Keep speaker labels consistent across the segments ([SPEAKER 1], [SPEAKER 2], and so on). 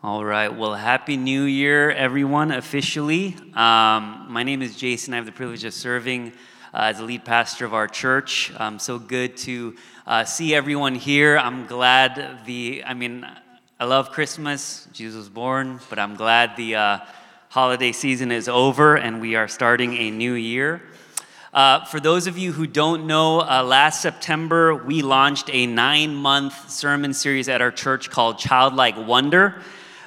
[SPEAKER 1] All right. Well, Happy New Year, everyone, officially. Um, my name is Jason. I have the privilege of serving uh, as the lead pastor of our church. Um, so good to uh, see everyone here. I'm glad the, I mean, I love Christmas. Jesus was born, but I'm glad the uh, holiday season is over and we are starting a new year. Uh, for those of you who don't know, uh, last September we launched a nine month sermon series at our church called Childlike Wonder.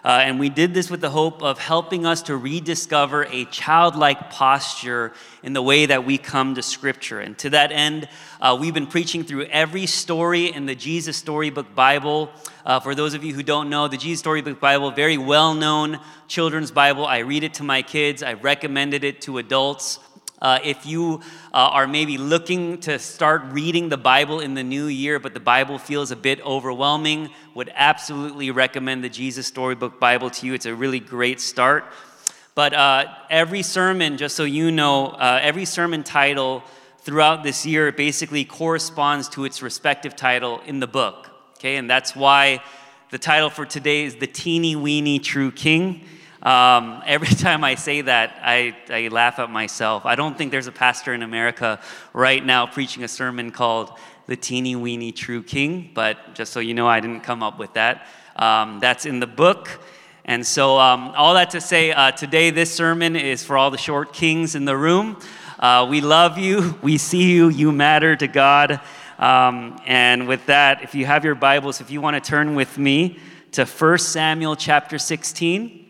[SPEAKER 1] Uh, and we did this with the hope of helping us to rediscover a childlike posture in the way that we come to Scripture. And to that end, uh, we've been preaching through every story in the Jesus Storybook Bible. Uh, for those of you who don't know, the Jesus Storybook Bible, very well known children's Bible. I read it to my kids, I recommended it to adults. Uh, if you uh, are maybe looking to start reading the Bible in the new year, but the Bible feels a bit overwhelming, would absolutely recommend the Jesus Storybook Bible to you. It's a really great start. But uh, every sermon, just so you know, uh, every sermon title throughout this year basically corresponds to its respective title in the book. Okay, and that's why the title for today is The Teeny Weeny True King. Um, every time I say that, I, I laugh at myself. I don't think there's a pastor in America right now preaching a sermon called The Teeny Weeny True King, but just so you know, I didn't come up with that. Um, that's in the book. And so, um, all that to say, uh, today this sermon is for all the short kings in the room. Uh, we love you, we see you, you matter to God. Um, and with that, if you have your Bibles, if you want to turn with me to 1 Samuel chapter 16.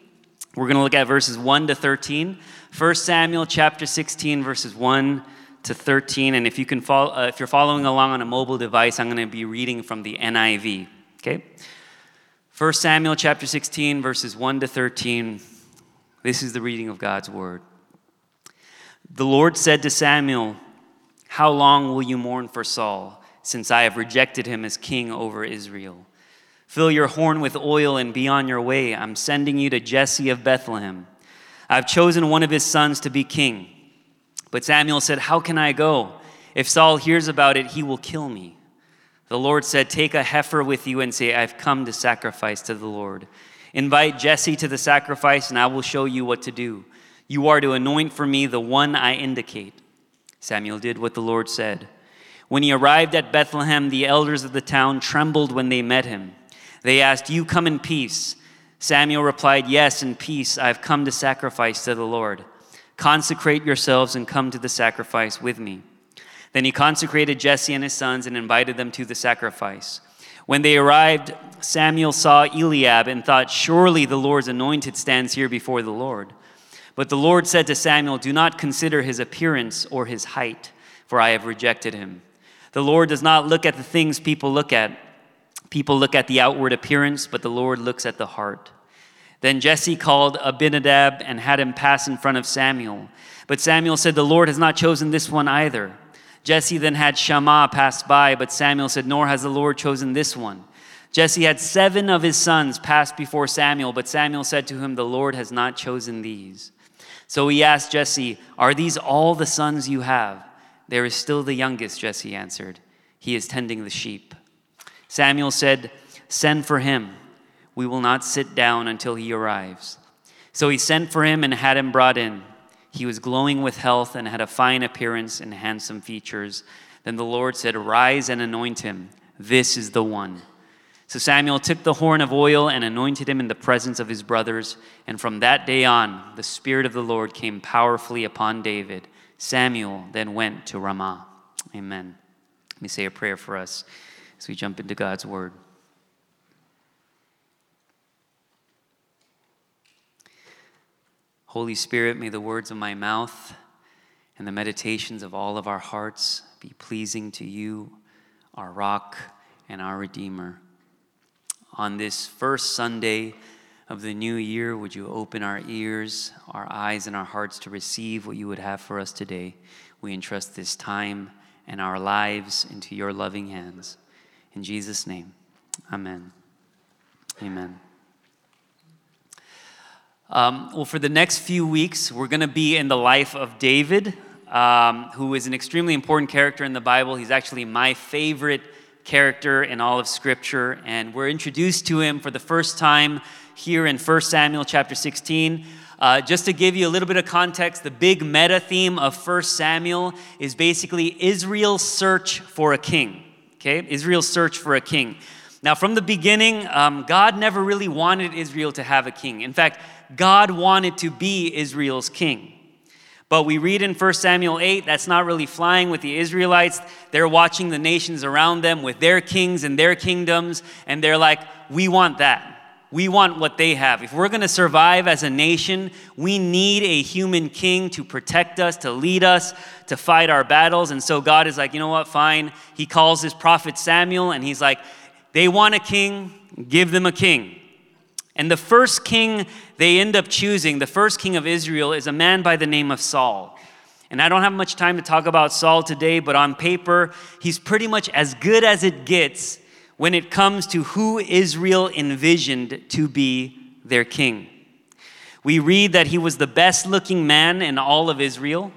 [SPEAKER 1] We're going to look at verses 1 to 13. 1 Samuel chapter 16, verses 1 to 13. And if, you can follow, uh, if you're following along on a mobile device, I'm going to be reading from the NIV. Okay? 1 Samuel chapter 16, verses 1 to 13. This is the reading of God's word. The Lord said to Samuel, How long will you mourn for Saul, since I have rejected him as king over Israel? Fill your horn with oil and be on your way. I'm sending you to Jesse of Bethlehem. I've chosen one of his sons to be king. But Samuel said, How can I go? If Saul hears about it, he will kill me. The Lord said, Take a heifer with you and say, I've come to sacrifice to the Lord. Invite Jesse to the sacrifice, and I will show you what to do. You are to anoint for me the one I indicate. Samuel did what the Lord said. When he arrived at Bethlehem, the elders of the town trembled when they met him. They asked, You come in peace. Samuel replied, Yes, in peace. I've come to sacrifice to the Lord. Consecrate yourselves and come to the sacrifice with me. Then he consecrated Jesse and his sons and invited them to the sacrifice. When they arrived, Samuel saw Eliab and thought, Surely the Lord's anointed stands here before the Lord. But the Lord said to Samuel, Do not consider his appearance or his height, for I have rejected him. The Lord does not look at the things people look at. People look at the outward appearance, but the Lord looks at the heart. Then Jesse called Abinadab and had him pass in front of Samuel. But Samuel said, The Lord has not chosen this one either. Jesse then had Shammah pass by, but Samuel said, Nor has the Lord chosen this one. Jesse had seven of his sons pass before Samuel, but Samuel said to him, The Lord has not chosen these. So he asked Jesse, Are these all the sons you have? There is still the youngest, Jesse answered. He is tending the sheep. Samuel said, Send for him. We will not sit down until he arrives. So he sent for him and had him brought in. He was glowing with health and had a fine appearance and handsome features. Then the Lord said, Rise and anoint him. This is the one. So Samuel took the horn of oil and anointed him in the presence of his brothers. And from that day on, the Spirit of the Lord came powerfully upon David. Samuel then went to Ramah. Amen. Let me say a prayer for us as we jump into God's Word. Holy Spirit, may the words of my mouth and the meditations of all of our hearts be pleasing to you, our rock and our Redeemer. On this first Sunday of the new year, would you open our ears, our eyes, and our hearts to receive what you would have for us today? We entrust this time and our lives into your loving hands. In Jesus' name, amen. Amen. Um, well, for the next few weeks, we're going to be in the life of David, um, who is an extremely important character in the Bible. He's actually my favorite character in all of Scripture, and we're introduced to him for the first time here in 1 Samuel chapter 16. Uh, just to give you a little bit of context, the big meta theme of 1 Samuel is basically Israel's search for a king. Okay? Israel's search for a king. Now, from the beginning, um, God never really wanted Israel to have a king. In fact, God wanted to be Israel's king. But we read in 1 Samuel 8, that's not really flying with the Israelites. They're watching the nations around them with their kings and their kingdoms, and they're like, we want that. We want what they have. If we're going to survive as a nation, we need a human king to protect us, to lead us, to fight our battles. And so God is like, you know what, fine. He calls his prophet Samuel and he's like, they want a king, give them a king. And the first king they end up choosing, the first king of Israel, is a man by the name of Saul. And I don't have much time to talk about Saul today, but on paper, he's pretty much as good as it gets when it comes to who Israel envisioned to be their king. We read that he was the best looking man in all of Israel.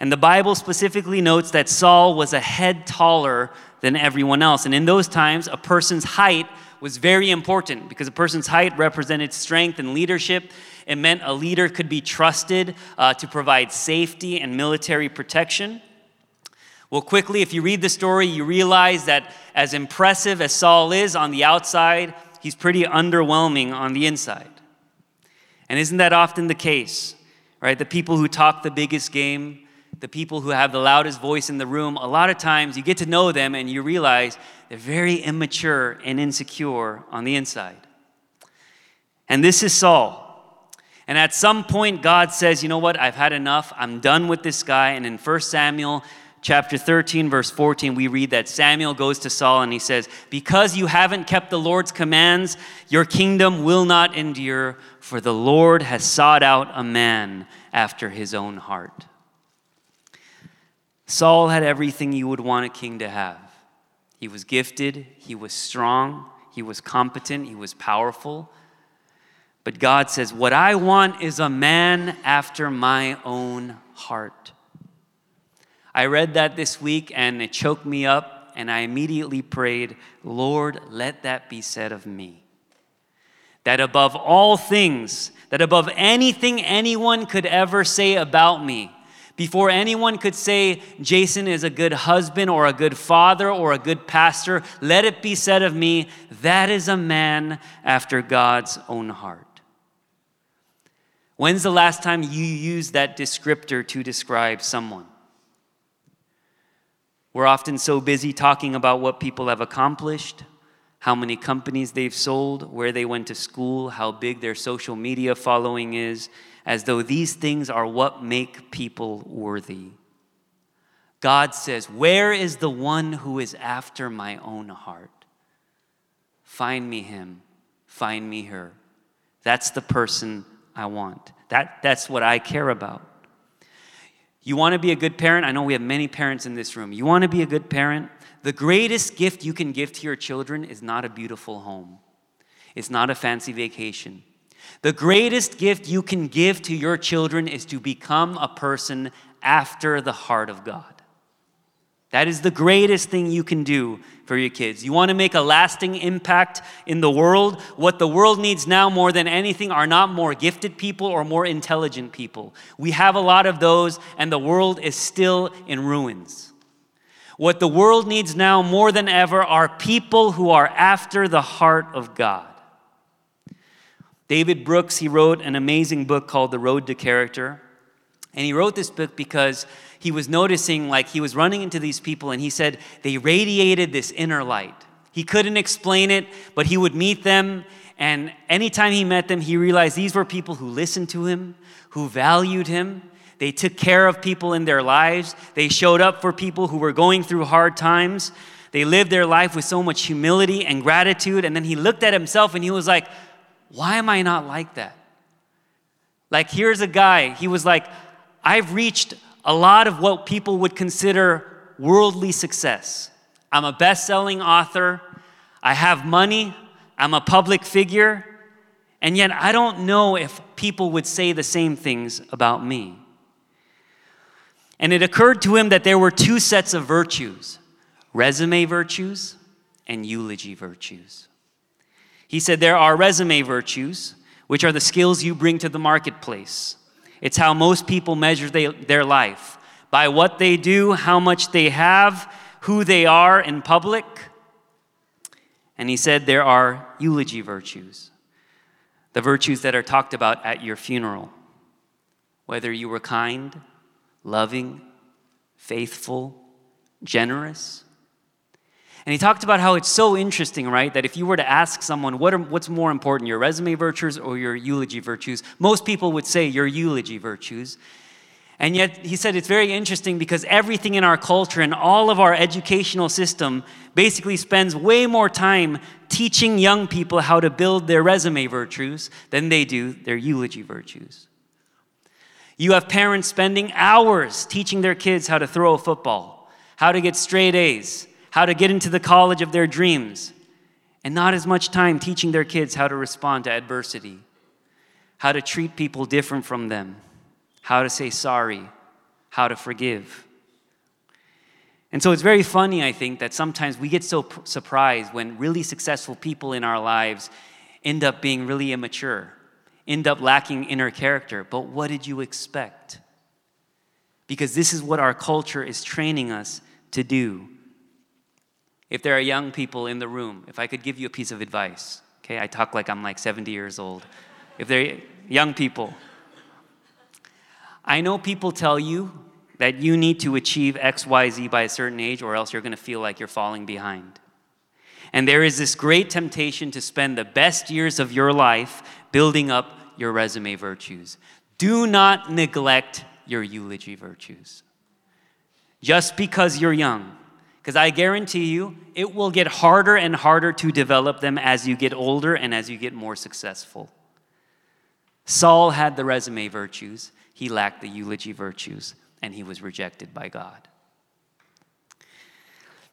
[SPEAKER 1] And the Bible specifically notes that Saul was a head taller than everyone else. And in those times, a person's height was very important because a person's height represented strength and leadership. It meant a leader could be trusted uh, to provide safety and military protection. Well, quickly, if you read the story, you realize that as impressive as Saul is on the outside, he's pretty underwhelming on the inside. And isn't that often the case? Right? The people who talk the biggest game, the people who have the loudest voice in the room, a lot of times you get to know them and you realize they're very immature and insecure on the inside. And this is Saul. And at some point, God says, You know what? I've had enough. I'm done with this guy. And in 1 Samuel chapter 13, verse 14, we read that Samuel goes to Saul and he says, Because you haven't kept the Lord's commands, your kingdom will not endure, for the Lord has sought out a man after his own heart. Saul had everything you would want a king to have. He was gifted, he was strong, he was competent, he was powerful. But God says, What I want is a man after my own heart. I read that this week and it choked me up, and I immediately prayed, Lord, let that be said of me. That above all things, that above anything anyone could ever say about me, before anyone could say Jason is a good husband or a good father or a good pastor, let it be said of me, that is a man after God's own heart. When's the last time you used that descriptor to describe someone? We're often so busy talking about what people have accomplished, how many companies they've sold, where they went to school, how big their social media following is, as though these things are what make people worthy. God says, Where is the one who is after my own heart? Find me him, find me her. That's the person I want. That, that's what I care about. You want to be a good parent? I know we have many parents in this room. You want to be a good parent? The greatest gift you can give to your children is not a beautiful home, it's not a fancy vacation. The greatest gift you can give to your children is to become a person after the heart of God. That is the greatest thing you can do for your kids. You want to make a lasting impact in the world? What the world needs now more than anything are not more gifted people or more intelligent people. We have a lot of those, and the world is still in ruins. What the world needs now more than ever are people who are after the heart of God. David Brooks, he wrote an amazing book called The Road to Character. And he wrote this book because he was noticing, like, he was running into these people, and he said they radiated this inner light. He couldn't explain it, but he would meet them, and anytime he met them, he realized these were people who listened to him, who valued him. They took care of people in their lives. They showed up for people who were going through hard times. They lived their life with so much humility and gratitude. And then he looked at himself and he was like, Why am I not like that? Like, here's a guy, he was like, I've reached a lot of what people would consider worldly success. I'm a best selling author, I have money, I'm a public figure, and yet I don't know if people would say the same things about me. And it occurred to him that there were two sets of virtues resume virtues and eulogy virtues. He said there are resume virtues, which are the skills you bring to the marketplace. It's how most people measure they, their life by what they do, how much they have, who they are in public. And he said there are eulogy virtues, the virtues that are talked about at your funeral. Whether you were kind, loving, faithful, generous. And he talked about how it's so interesting, right? That if you were to ask someone, what are, what's more important, your resume virtues or your eulogy virtues? Most people would say your eulogy virtues. And yet, he said it's very interesting because everything in our culture and all of our educational system basically spends way more time teaching young people how to build their resume virtues than they do their eulogy virtues. You have parents spending hours teaching their kids how to throw a football, how to get straight A's, how to get into the college of their dreams, and not as much time teaching their kids how to respond to adversity, how to treat people different from them how to say sorry, how to forgive. And so it's very funny, I think, that sometimes we get so pr- surprised when really successful people in our lives end up being really immature, end up lacking inner character. But what did you expect? Because this is what our culture is training us to do. If there are young people in the room, if I could give you a piece of advice, okay, I talk like I'm like 70 years old. If they're young people, I know people tell you that you need to achieve XYZ by a certain age, or else you're going to feel like you're falling behind. And there is this great temptation to spend the best years of your life building up your resume virtues. Do not neglect your eulogy virtues. Just because you're young, because I guarantee you, it will get harder and harder to develop them as you get older and as you get more successful. Saul had the resume virtues, he lacked the eulogy virtues, and he was rejected by God.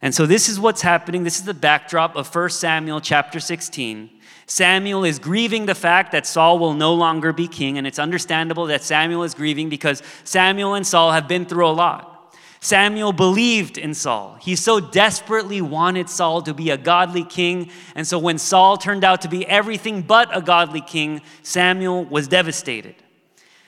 [SPEAKER 1] And so this is what's happening. This is the backdrop of 1 Samuel chapter 16. Samuel is grieving the fact that Saul will no longer be king, and it's understandable that Samuel is grieving because Samuel and Saul have been through a lot. Samuel believed in Saul. He so desperately wanted Saul to be a godly king. And so when Saul turned out to be everything but a godly king, Samuel was devastated.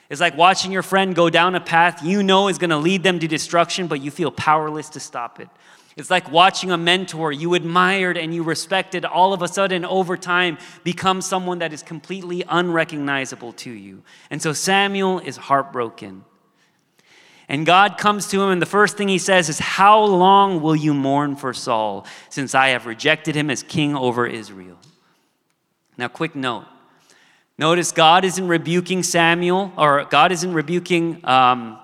[SPEAKER 1] It's like watching your friend go down a path you know is going to lead them to destruction, but you feel powerless to stop it. It's like watching a mentor you admired and you respected all of a sudden over time become someone that is completely unrecognizable to you. And so Samuel is heartbroken. And God comes to him, and the first thing he says is, How long will you mourn for Saul, since I have rejected him as king over Israel? Now, quick note Notice God isn't rebuking Samuel, or God isn't rebuking um,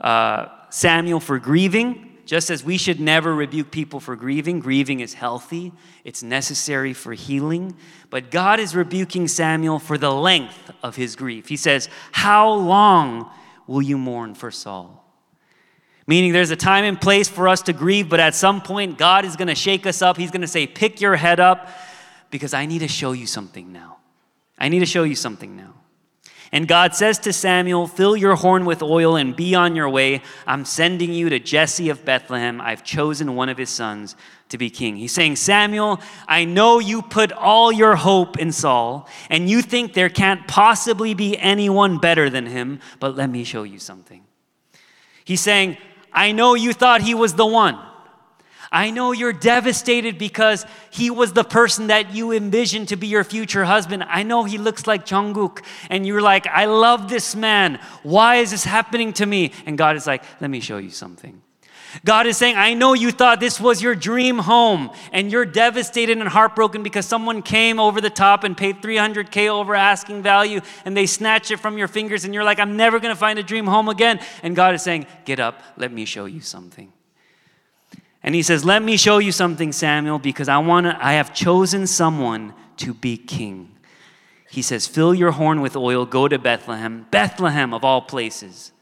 [SPEAKER 1] uh, Samuel for grieving, just as we should never rebuke people for grieving. Grieving is healthy, it's necessary for healing. But God is rebuking Samuel for the length of his grief. He says, How long will you mourn for Saul? Meaning there's a time and place for us to grieve, but at some point, God is going to shake us up. He's going to say, Pick your head up because I need to show you something now. I need to show you something now. And God says to Samuel, Fill your horn with oil and be on your way. I'm sending you to Jesse of Bethlehem. I've chosen one of his sons to be king. He's saying, Samuel, I know you put all your hope in Saul, and you think there can't possibly be anyone better than him, but let me show you something. He's saying, I know you thought he was the one. I know you're devastated because he was the person that you envisioned to be your future husband. I know he looks like Jungkook, and you're like, I love this man. Why is this happening to me? And God is like, let me show you something. God is saying, I know you thought this was your dream home, and you're devastated and heartbroken because someone came over the top and paid 300K over asking value, and they snatched it from your fingers, and you're like, I'm never gonna find a dream home again. And God is saying, Get up, let me show you something. And he says, Let me show you something, Samuel, because I, wanna, I have chosen someone to be king. He says, Fill your horn with oil, go to Bethlehem, Bethlehem of all places.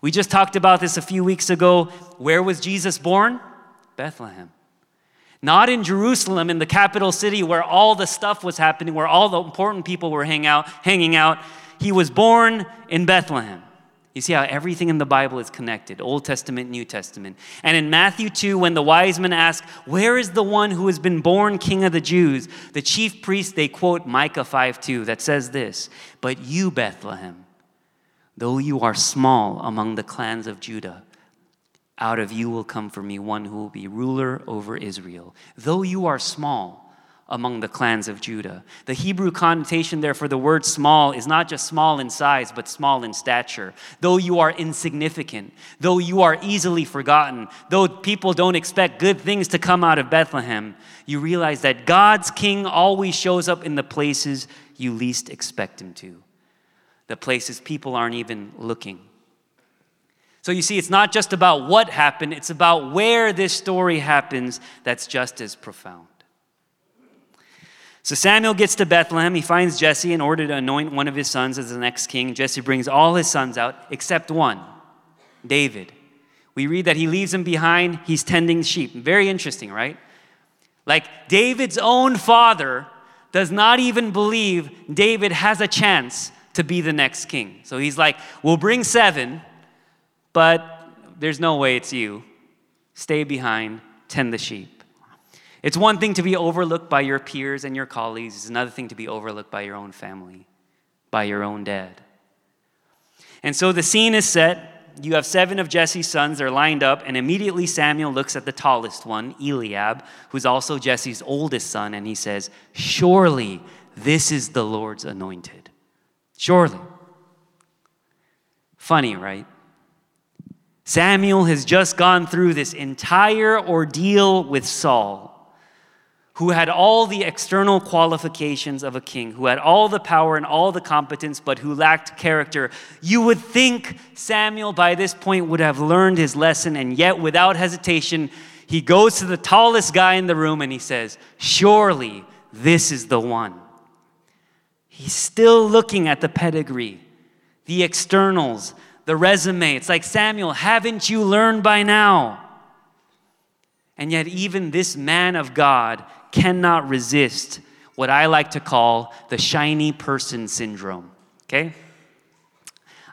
[SPEAKER 1] We just talked about this a few weeks ago. Where was Jesus born? Bethlehem. Not in Jerusalem, in the capital city where all the stuff was happening, where all the important people were hang out, hanging out. He was born in Bethlehem. You see how everything in the Bible is connected Old Testament, New Testament. And in Matthew 2, when the wise men ask, Where is the one who has been born king of the Jews? the chief priests, they quote Micah 5 2 that says this But you, Bethlehem, though you are small among the clans of Judah, out of you will come for me one who will be ruler over Israel. Though you are small, among the clans of Judah. The Hebrew connotation there for the word small is not just small in size, but small in stature. Though you are insignificant, though you are easily forgotten, though people don't expect good things to come out of Bethlehem, you realize that God's king always shows up in the places you least expect him to, the places people aren't even looking. So you see, it's not just about what happened, it's about where this story happens that's just as profound. So Samuel gets to Bethlehem. He finds Jesse in order to anoint one of his sons as the next king. Jesse brings all his sons out except one, David. We read that he leaves him behind. He's tending sheep. Very interesting, right? Like David's own father does not even believe David has a chance to be the next king. So he's like, We'll bring seven, but there's no way it's you. Stay behind, tend the sheep. It's one thing to be overlooked by your peers and your colleagues, it's another thing to be overlooked by your own family, by your own dad. And so the scene is set. You have seven of Jesse's sons, they're lined up, and immediately Samuel looks at the tallest one, Eliab, who's also Jesse's oldest son, and he says, Surely this is the Lord's anointed. Surely. Funny, right? Samuel has just gone through this entire ordeal with Saul who had all the external qualifications of a king, who had all the power and all the competence, but who lacked character. You would think Samuel by this point would have learned his lesson, and yet without hesitation, he goes to the tallest guy in the room and he says, Surely this is the one. He's still looking at the pedigree, the externals, the resume. It's like, Samuel, haven't you learned by now? And yet, even this man of God cannot resist what I like to call the shiny person syndrome. Okay?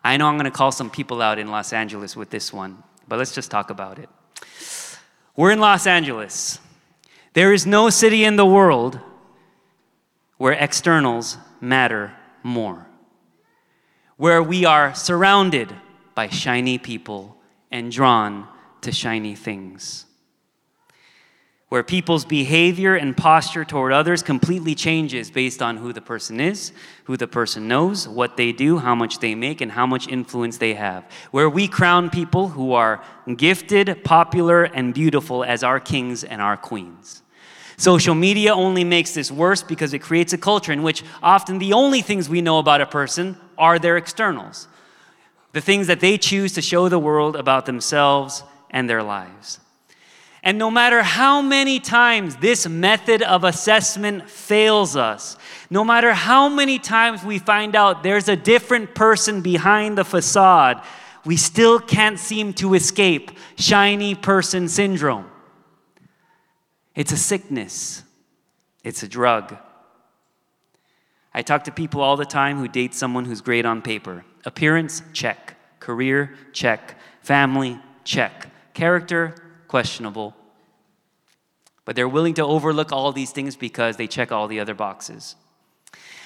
[SPEAKER 1] I know I'm going to call some people out in Los Angeles with this one, but let's just talk about it. We're in Los Angeles. There is no city in the world where externals matter more, where we are surrounded by shiny people and drawn to shiny things where people's behavior and posture toward others completely changes based on who the person is, who the person knows, what they do, how much they make, and how much influence they have. Where we crown people who are gifted, popular, and beautiful as our kings and our queens. Social media only makes this worse because it creates a culture in which often the only things we know about a person are their externals, the things that they choose to show the world about themselves and their lives. And no matter how many times this method of assessment fails us, no matter how many times we find out there's a different person behind the facade, we still can't seem to escape shiny person syndrome. It's a sickness, it's a drug. I talk to people all the time who date someone who's great on paper. Appearance, check. Career, check. Family, check. Character, questionable. But they're willing to overlook all these things because they check all the other boxes.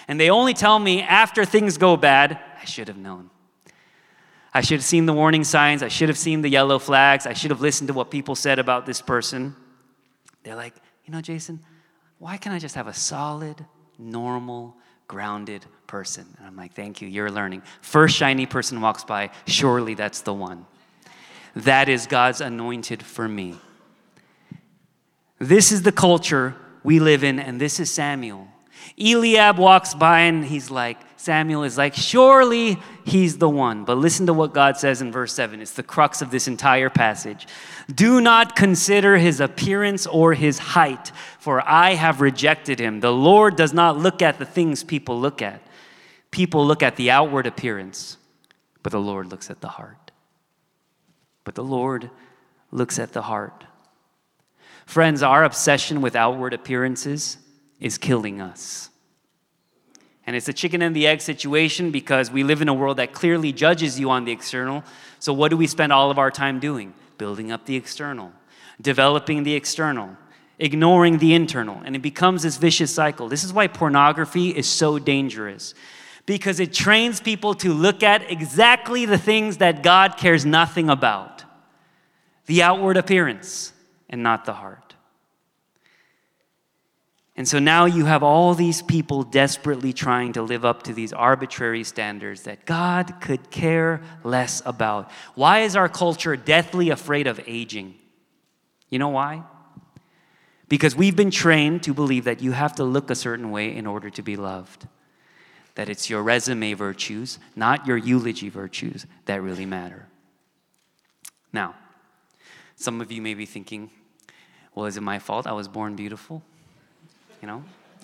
[SPEAKER 1] And they only tell me after things go bad, I should have known. I should have seen the warning signs. I should have seen the yellow flags. I should have listened to what people said about this person. They're like, you know, Jason, why can't I just have a solid, normal, grounded person? And I'm like, thank you, you're learning. First shiny person walks by, surely that's the one. That is God's anointed for me. This is the culture we live in, and this is Samuel. Eliab walks by and he's like, Samuel is like, surely he's the one. But listen to what God says in verse 7. It's the crux of this entire passage. Do not consider his appearance or his height, for I have rejected him. The Lord does not look at the things people look at. People look at the outward appearance, but the Lord looks at the heart. But the Lord looks at the heart. Friends, our obsession with outward appearances is killing us. And it's a chicken and the egg situation because we live in a world that clearly judges you on the external. So, what do we spend all of our time doing? Building up the external, developing the external, ignoring the internal. And it becomes this vicious cycle. This is why pornography is so dangerous because it trains people to look at exactly the things that God cares nothing about the outward appearance and not the heart. And so now you have all these people desperately trying to live up to these arbitrary standards that God could care less about. Why is our culture deathly afraid of aging? You know why? Because we've been trained to believe that you have to look a certain way in order to be loved. That it's your resume virtues, not your eulogy virtues, that really matter. Now, some of you may be thinking, well, is it my fault I was born beautiful? You know,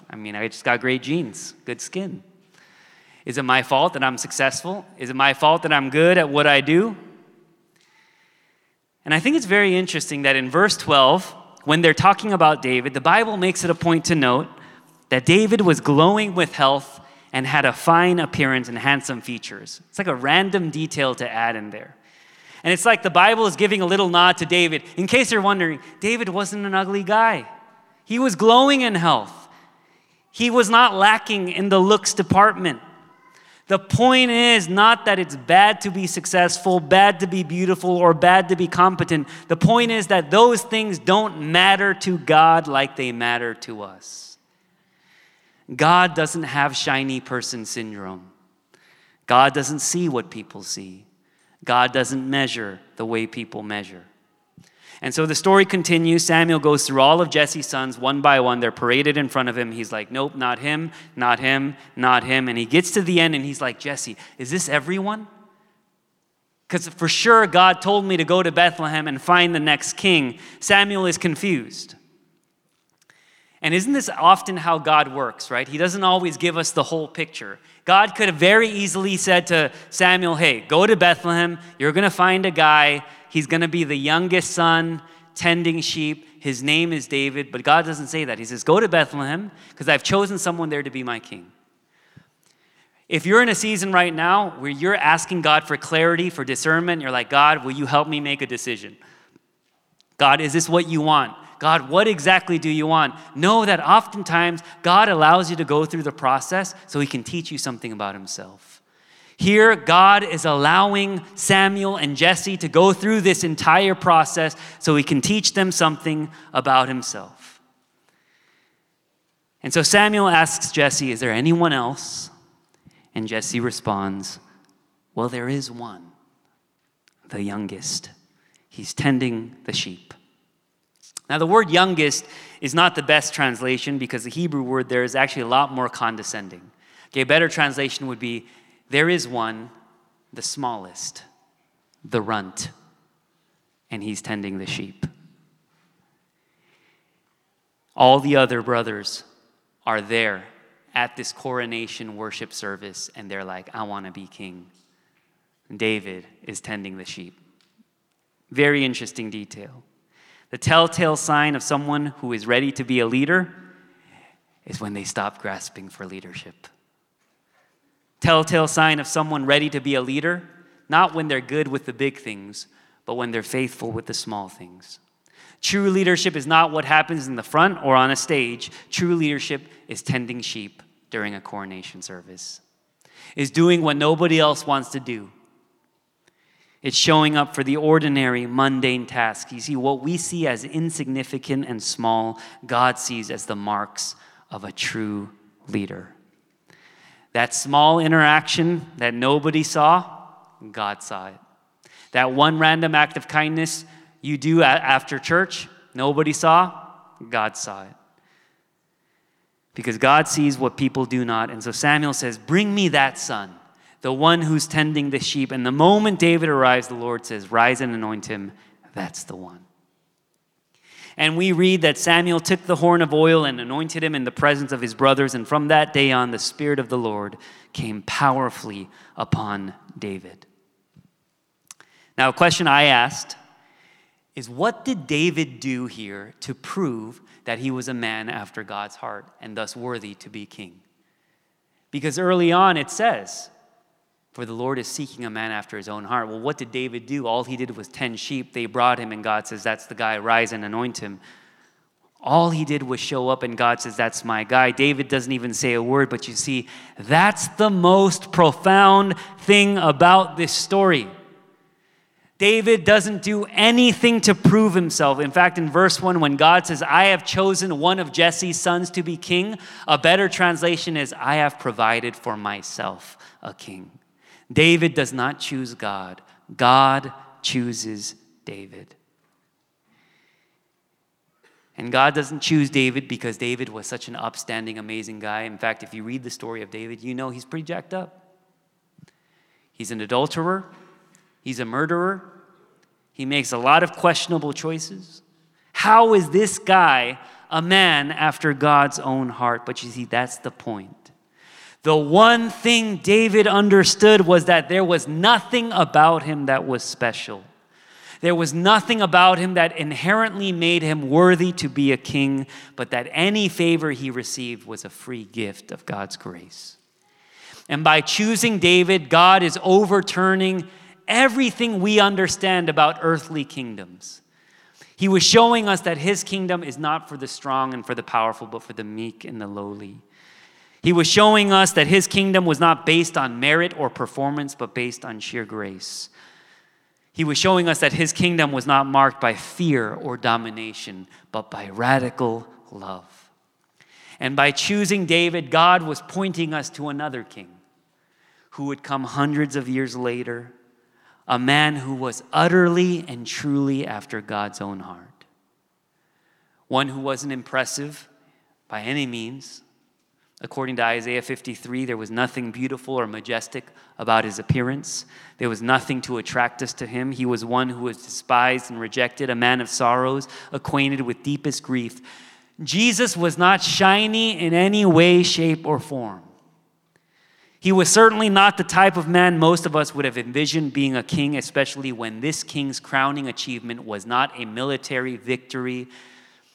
[SPEAKER 1] I mean, I just got great genes, good skin. Is it my fault that I'm successful? Is it my fault that I'm good at what I do? And I think it's very interesting that in verse 12, when they're talking about David, the Bible makes it a point to note that David was glowing with health and had a fine appearance and handsome features. It's like a random detail to add in there. And it's like the Bible is giving a little nod to David. In case you're wondering, David wasn't an ugly guy. He was glowing in health. He was not lacking in the looks department. The point is not that it's bad to be successful, bad to be beautiful, or bad to be competent. The point is that those things don't matter to God like they matter to us. God doesn't have shiny person syndrome. God doesn't see what people see. God doesn't measure the way people measure. And so the story continues. Samuel goes through all of Jesse's sons one by one. They're paraded in front of him. He's like, Nope, not him, not him, not him. And he gets to the end and he's like, Jesse, is this everyone? Because for sure God told me to go to Bethlehem and find the next king. Samuel is confused. And isn't this often how God works, right? He doesn't always give us the whole picture. God could have very easily said to Samuel, Hey, go to Bethlehem. You're going to find a guy He's going to be the youngest son tending sheep. His name is David, but God doesn't say that. He says, Go to Bethlehem because I've chosen someone there to be my king. If you're in a season right now where you're asking God for clarity, for discernment, you're like, God, will you help me make a decision? God, is this what you want? God, what exactly do you want? Know that oftentimes God allows you to go through the process so he can teach you something about himself. Here, God is allowing Samuel and Jesse to go through this entire process so he can teach them something about himself. And so Samuel asks Jesse, Is there anyone else? And Jesse responds, Well, there is one, the youngest. He's tending the sheep. Now, the word youngest is not the best translation because the Hebrew word there is actually a lot more condescending. Okay, a better translation would be there is one, the smallest, the runt, and he's tending the sheep. All the other brothers are there at this coronation worship service, and they're like, I want to be king. David is tending the sheep. Very interesting detail. The telltale sign of someone who is ready to be a leader is when they stop grasping for leadership telltale sign of someone ready to be a leader, not when they're good with the big things, but when they're faithful with the small things. True leadership is not what happens in the front or on a stage. True leadership is tending sheep during a coronation service, is doing what nobody else wants to do. It's showing up for the ordinary, mundane tasks. You see, what we see as insignificant and small, God sees as the marks of a true leader. That small interaction that nobody saw, God saw it. That one random act of kindness you do after church, nobody saw, God saw it. Because God sees what people do not. And so Samuel says, Bring me that son, the one who's tending the sheep. And the moment David arrives, the Lord says, Rise and anoint him. That's the one. And we read that Samuel took the horn of oil and anointed him in the presence of his brothers. And from that day on, the Spirit of the Lord came powerfully upon David. Now, a question I asked is what did David do here to prove that he was a man after God's heart and thus worthy to be king? Because early on it says, For the Lord is seeking a man after his own heart. Well, what did David do? All he did was 10 sheep. They brought him, and God says, That's the guy, rise and anoint him. All he did was show up, and God says, That's my guy. David doesn't even say a word, but you see, that's the most profound thing about this story. David doesn't do anything to prove himself. In fact, in verse 1, when God says, I have chosen one of Jesse's sons to be king, a better translation is, I have provided for myself a king. David does not choose God, God chooses David. And God doesn't choose David because David was such an upstanding, amazing guy. In fact, if you read the story of David, you know he's pretty jacked up. He's an adulterer, he's a murderer, he makes a lot of questionable choices. How is this guy a man after God's own heart? But you see, that's the point. The one thing David understood was that there was nothing about him that was special. There was nothing about him that inherently made him worthy to be a king, but that any favor he received was a free gift of God's grace. And by choosing David, God is overturning everything we understand about earthly kingdoms. He was showing us that his kingdom is not for the strong and for the powerful, but for the meek and the lowly. He was showing us that his kingdom was not based on merit or performance, but based on sheer grace. He was showing us that his kingdom was not marked by fear or domination, but by radical love. And by choosing David, God was pointing us to another king who would come hundreds of years later a man who was utterly and truly after God's own heart. One who wasn't impressive by any means. According to Isaiah 53, there was nothing beautiful or majestic about his appearance. There was nothing to attract us to him. He was one who was despised and rejected, a man of sorrows, acquainted with deepest grief. Jesus was not shiny in any way, shape, or form. He was certainly not the type of man most of us would have envisioned being a king, especially when this king's crowning achievement was not a military victory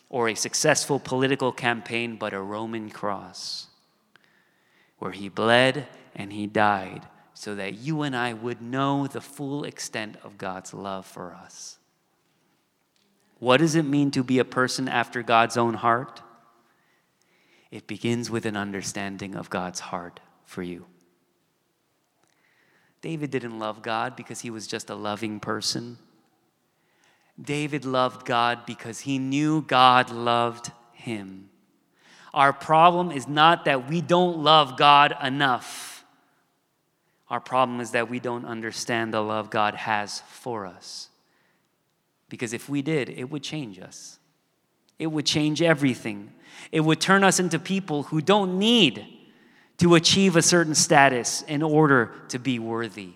[SPEAKER 1] or a successful political campaign, but a Roman cross, where he bled and he died so that you and I would know the full extent of God's love for us. What does it mean to be a person after God's own heart? It begins with an understanding of God's heart for you. David didn't love God because he was just a loving person. David loved God because he knew God loved him. Our problem is not that we don't love God enough. Our problem is that we don't understand the love God has for us. Because if we did, it would change us. It would change everything. It would turn us into people who don't need to achieve a certain status in order to be worthy.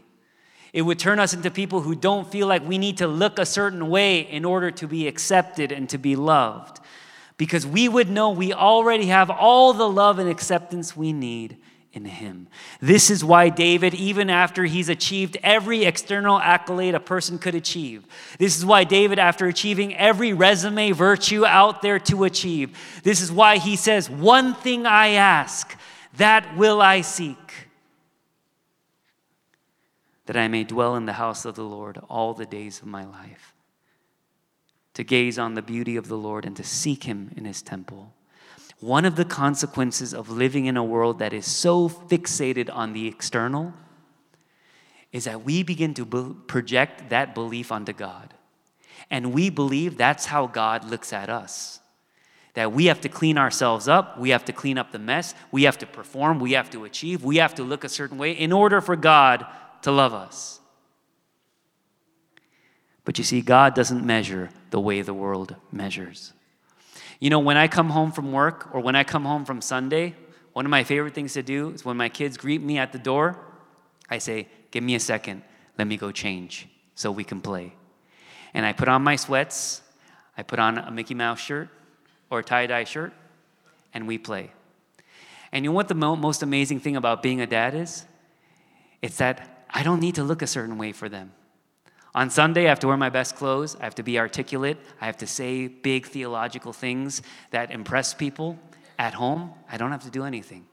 [SPEAKER 1] It would turn us into people who don't feel like we need to look a certain way in order to be accepted and to be loved. Because we would know we already have all the love and acceptance we need in Him. This is why David, even after he's achieved every external accolade a person could achieve, this is why David, after achieving every resume virtue out there to achieve, this is why he says, One thing I ask that will I seek, that I may dwell in the house of the Lord all the days of my life, to gaze on the beauty of the Lord and to seek him in his temple. One of the consequences of living in a world that is so fixated on the external is that we begin to project that belief onto God. And we believe that's how God looks at us that we have to clean ourselves up, we have to clean up the mess, we have to perform, we have to achieve, we have to look a certain way in order for God to love us. But you see, God doesn't measure the way the world measures. You know, when I come home from work or when I come home from Sunday, one of my favorite things to do is when my kids greet me at the door, I say, Give me a second, let me go change so we can play. And I put on my sweats, I put on a Mickey Mouse shirt, or a tie dye shirt, and we play. And you know what the mo- most amazing thing about being a dad is? It's that I don't need to look a certain way for them. On Sunday, I have to wear my best clothes. I have to be articulate. I have to say big theological things that impress people. At home, I don't have to do anything.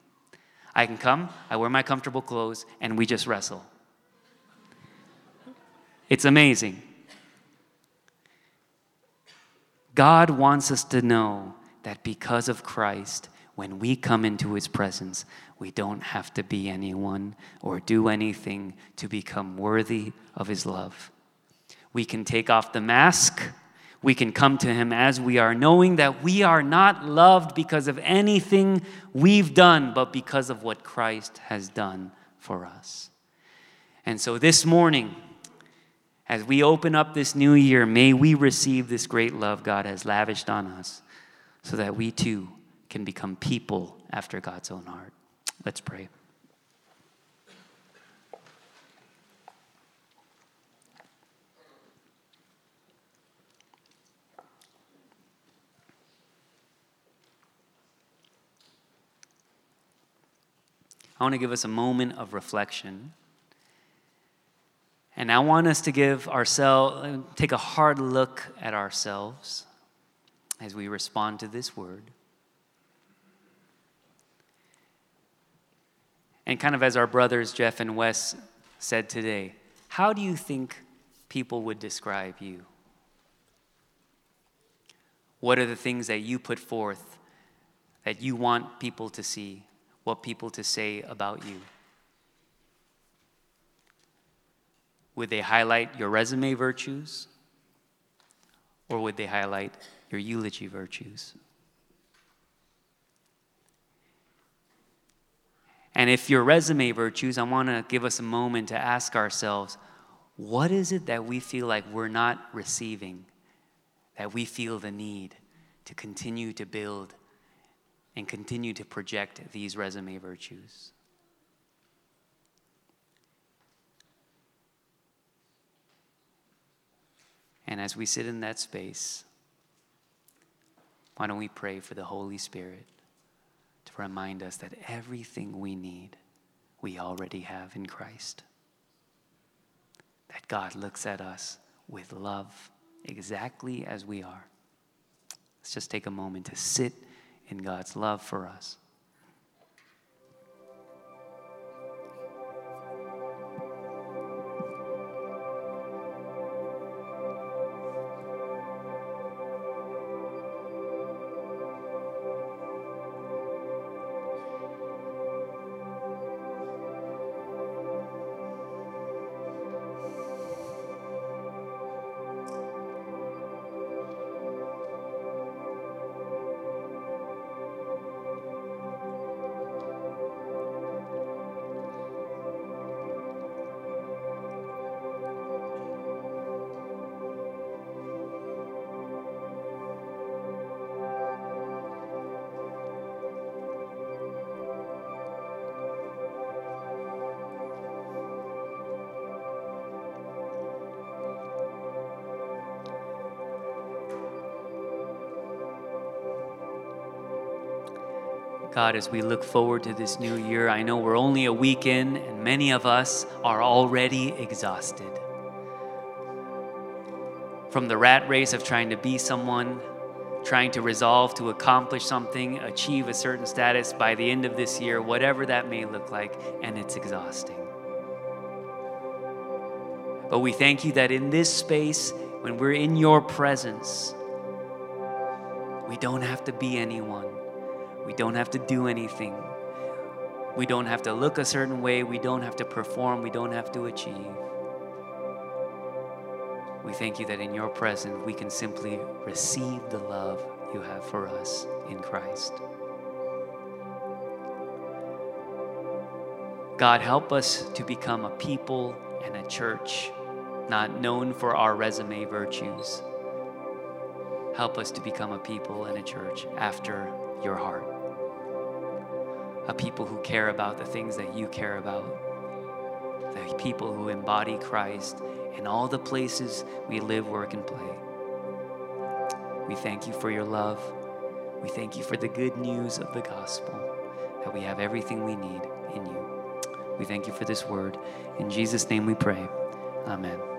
[SPEAKER 1] I can come, I wear my comfortable clothes, and we just wrestle. It's amazing. God wants us to know that because of Christ, when we come into his presence, we don't have to be anyone or do anything to become worthy of his love. We can take off the mask. We can come to him as we are, knowing that we are not loved because of anything we've done, but because of what Christ has done for us. And so this morning, as we open up this new year, may we receive this great love God has lavished on us so that we too can become people after God's own heart. Let's pray. I want to give us a moment of reflection. And I want us to give ourselves, take a hard look at ourselves as we respond to this word. And kind of as our brothers Jeff and Wes said today, how do you think people would describe you? What are the things that you put forth that you want people to see, what people to say about you? Would they highlight your resume virtues? Or would they highlight your eulogy virtues? And if your resume virtues, I want to give us a moment to ask ourselves what is it that we feel like we're not receiving, that we feel the need to continue to build and continue to project these resume virtues? And as we sit in that space, why don't we pray for the Holy Spirit to remind us that everything we need, we already have in Christ? That God looks at us with love exactly as we are. Let's just take a moment to sit in God's love for us. God, as we look forward to this new year, I know we're only a week in, and many of us are already exhausted. From the rat race of trying to be someone, trying to resolve to accomplish something, achieve a certain status by the end of this year, whatever that may look like, and it's exhausting. But we thank you that in this space, when we're in your presence, we don't have to be anyone. We don't have to do anything. We don't have to look a certain way. We don't have to perform. We don't have to achieve. We thank you that in your presence we can simply receive the love you have for us in Christ. God, help us to become a people and a church not known for our resume virtues. Help us to become a people and a church after your heart a people who care about the things that you care about, the people who embody Christ in all the places we live, work, and play. We thank you for your love. We thank you for the good news of the gospel, that we have everything we need in you. We thank you for this word. In Jesus' name we pray. Amen.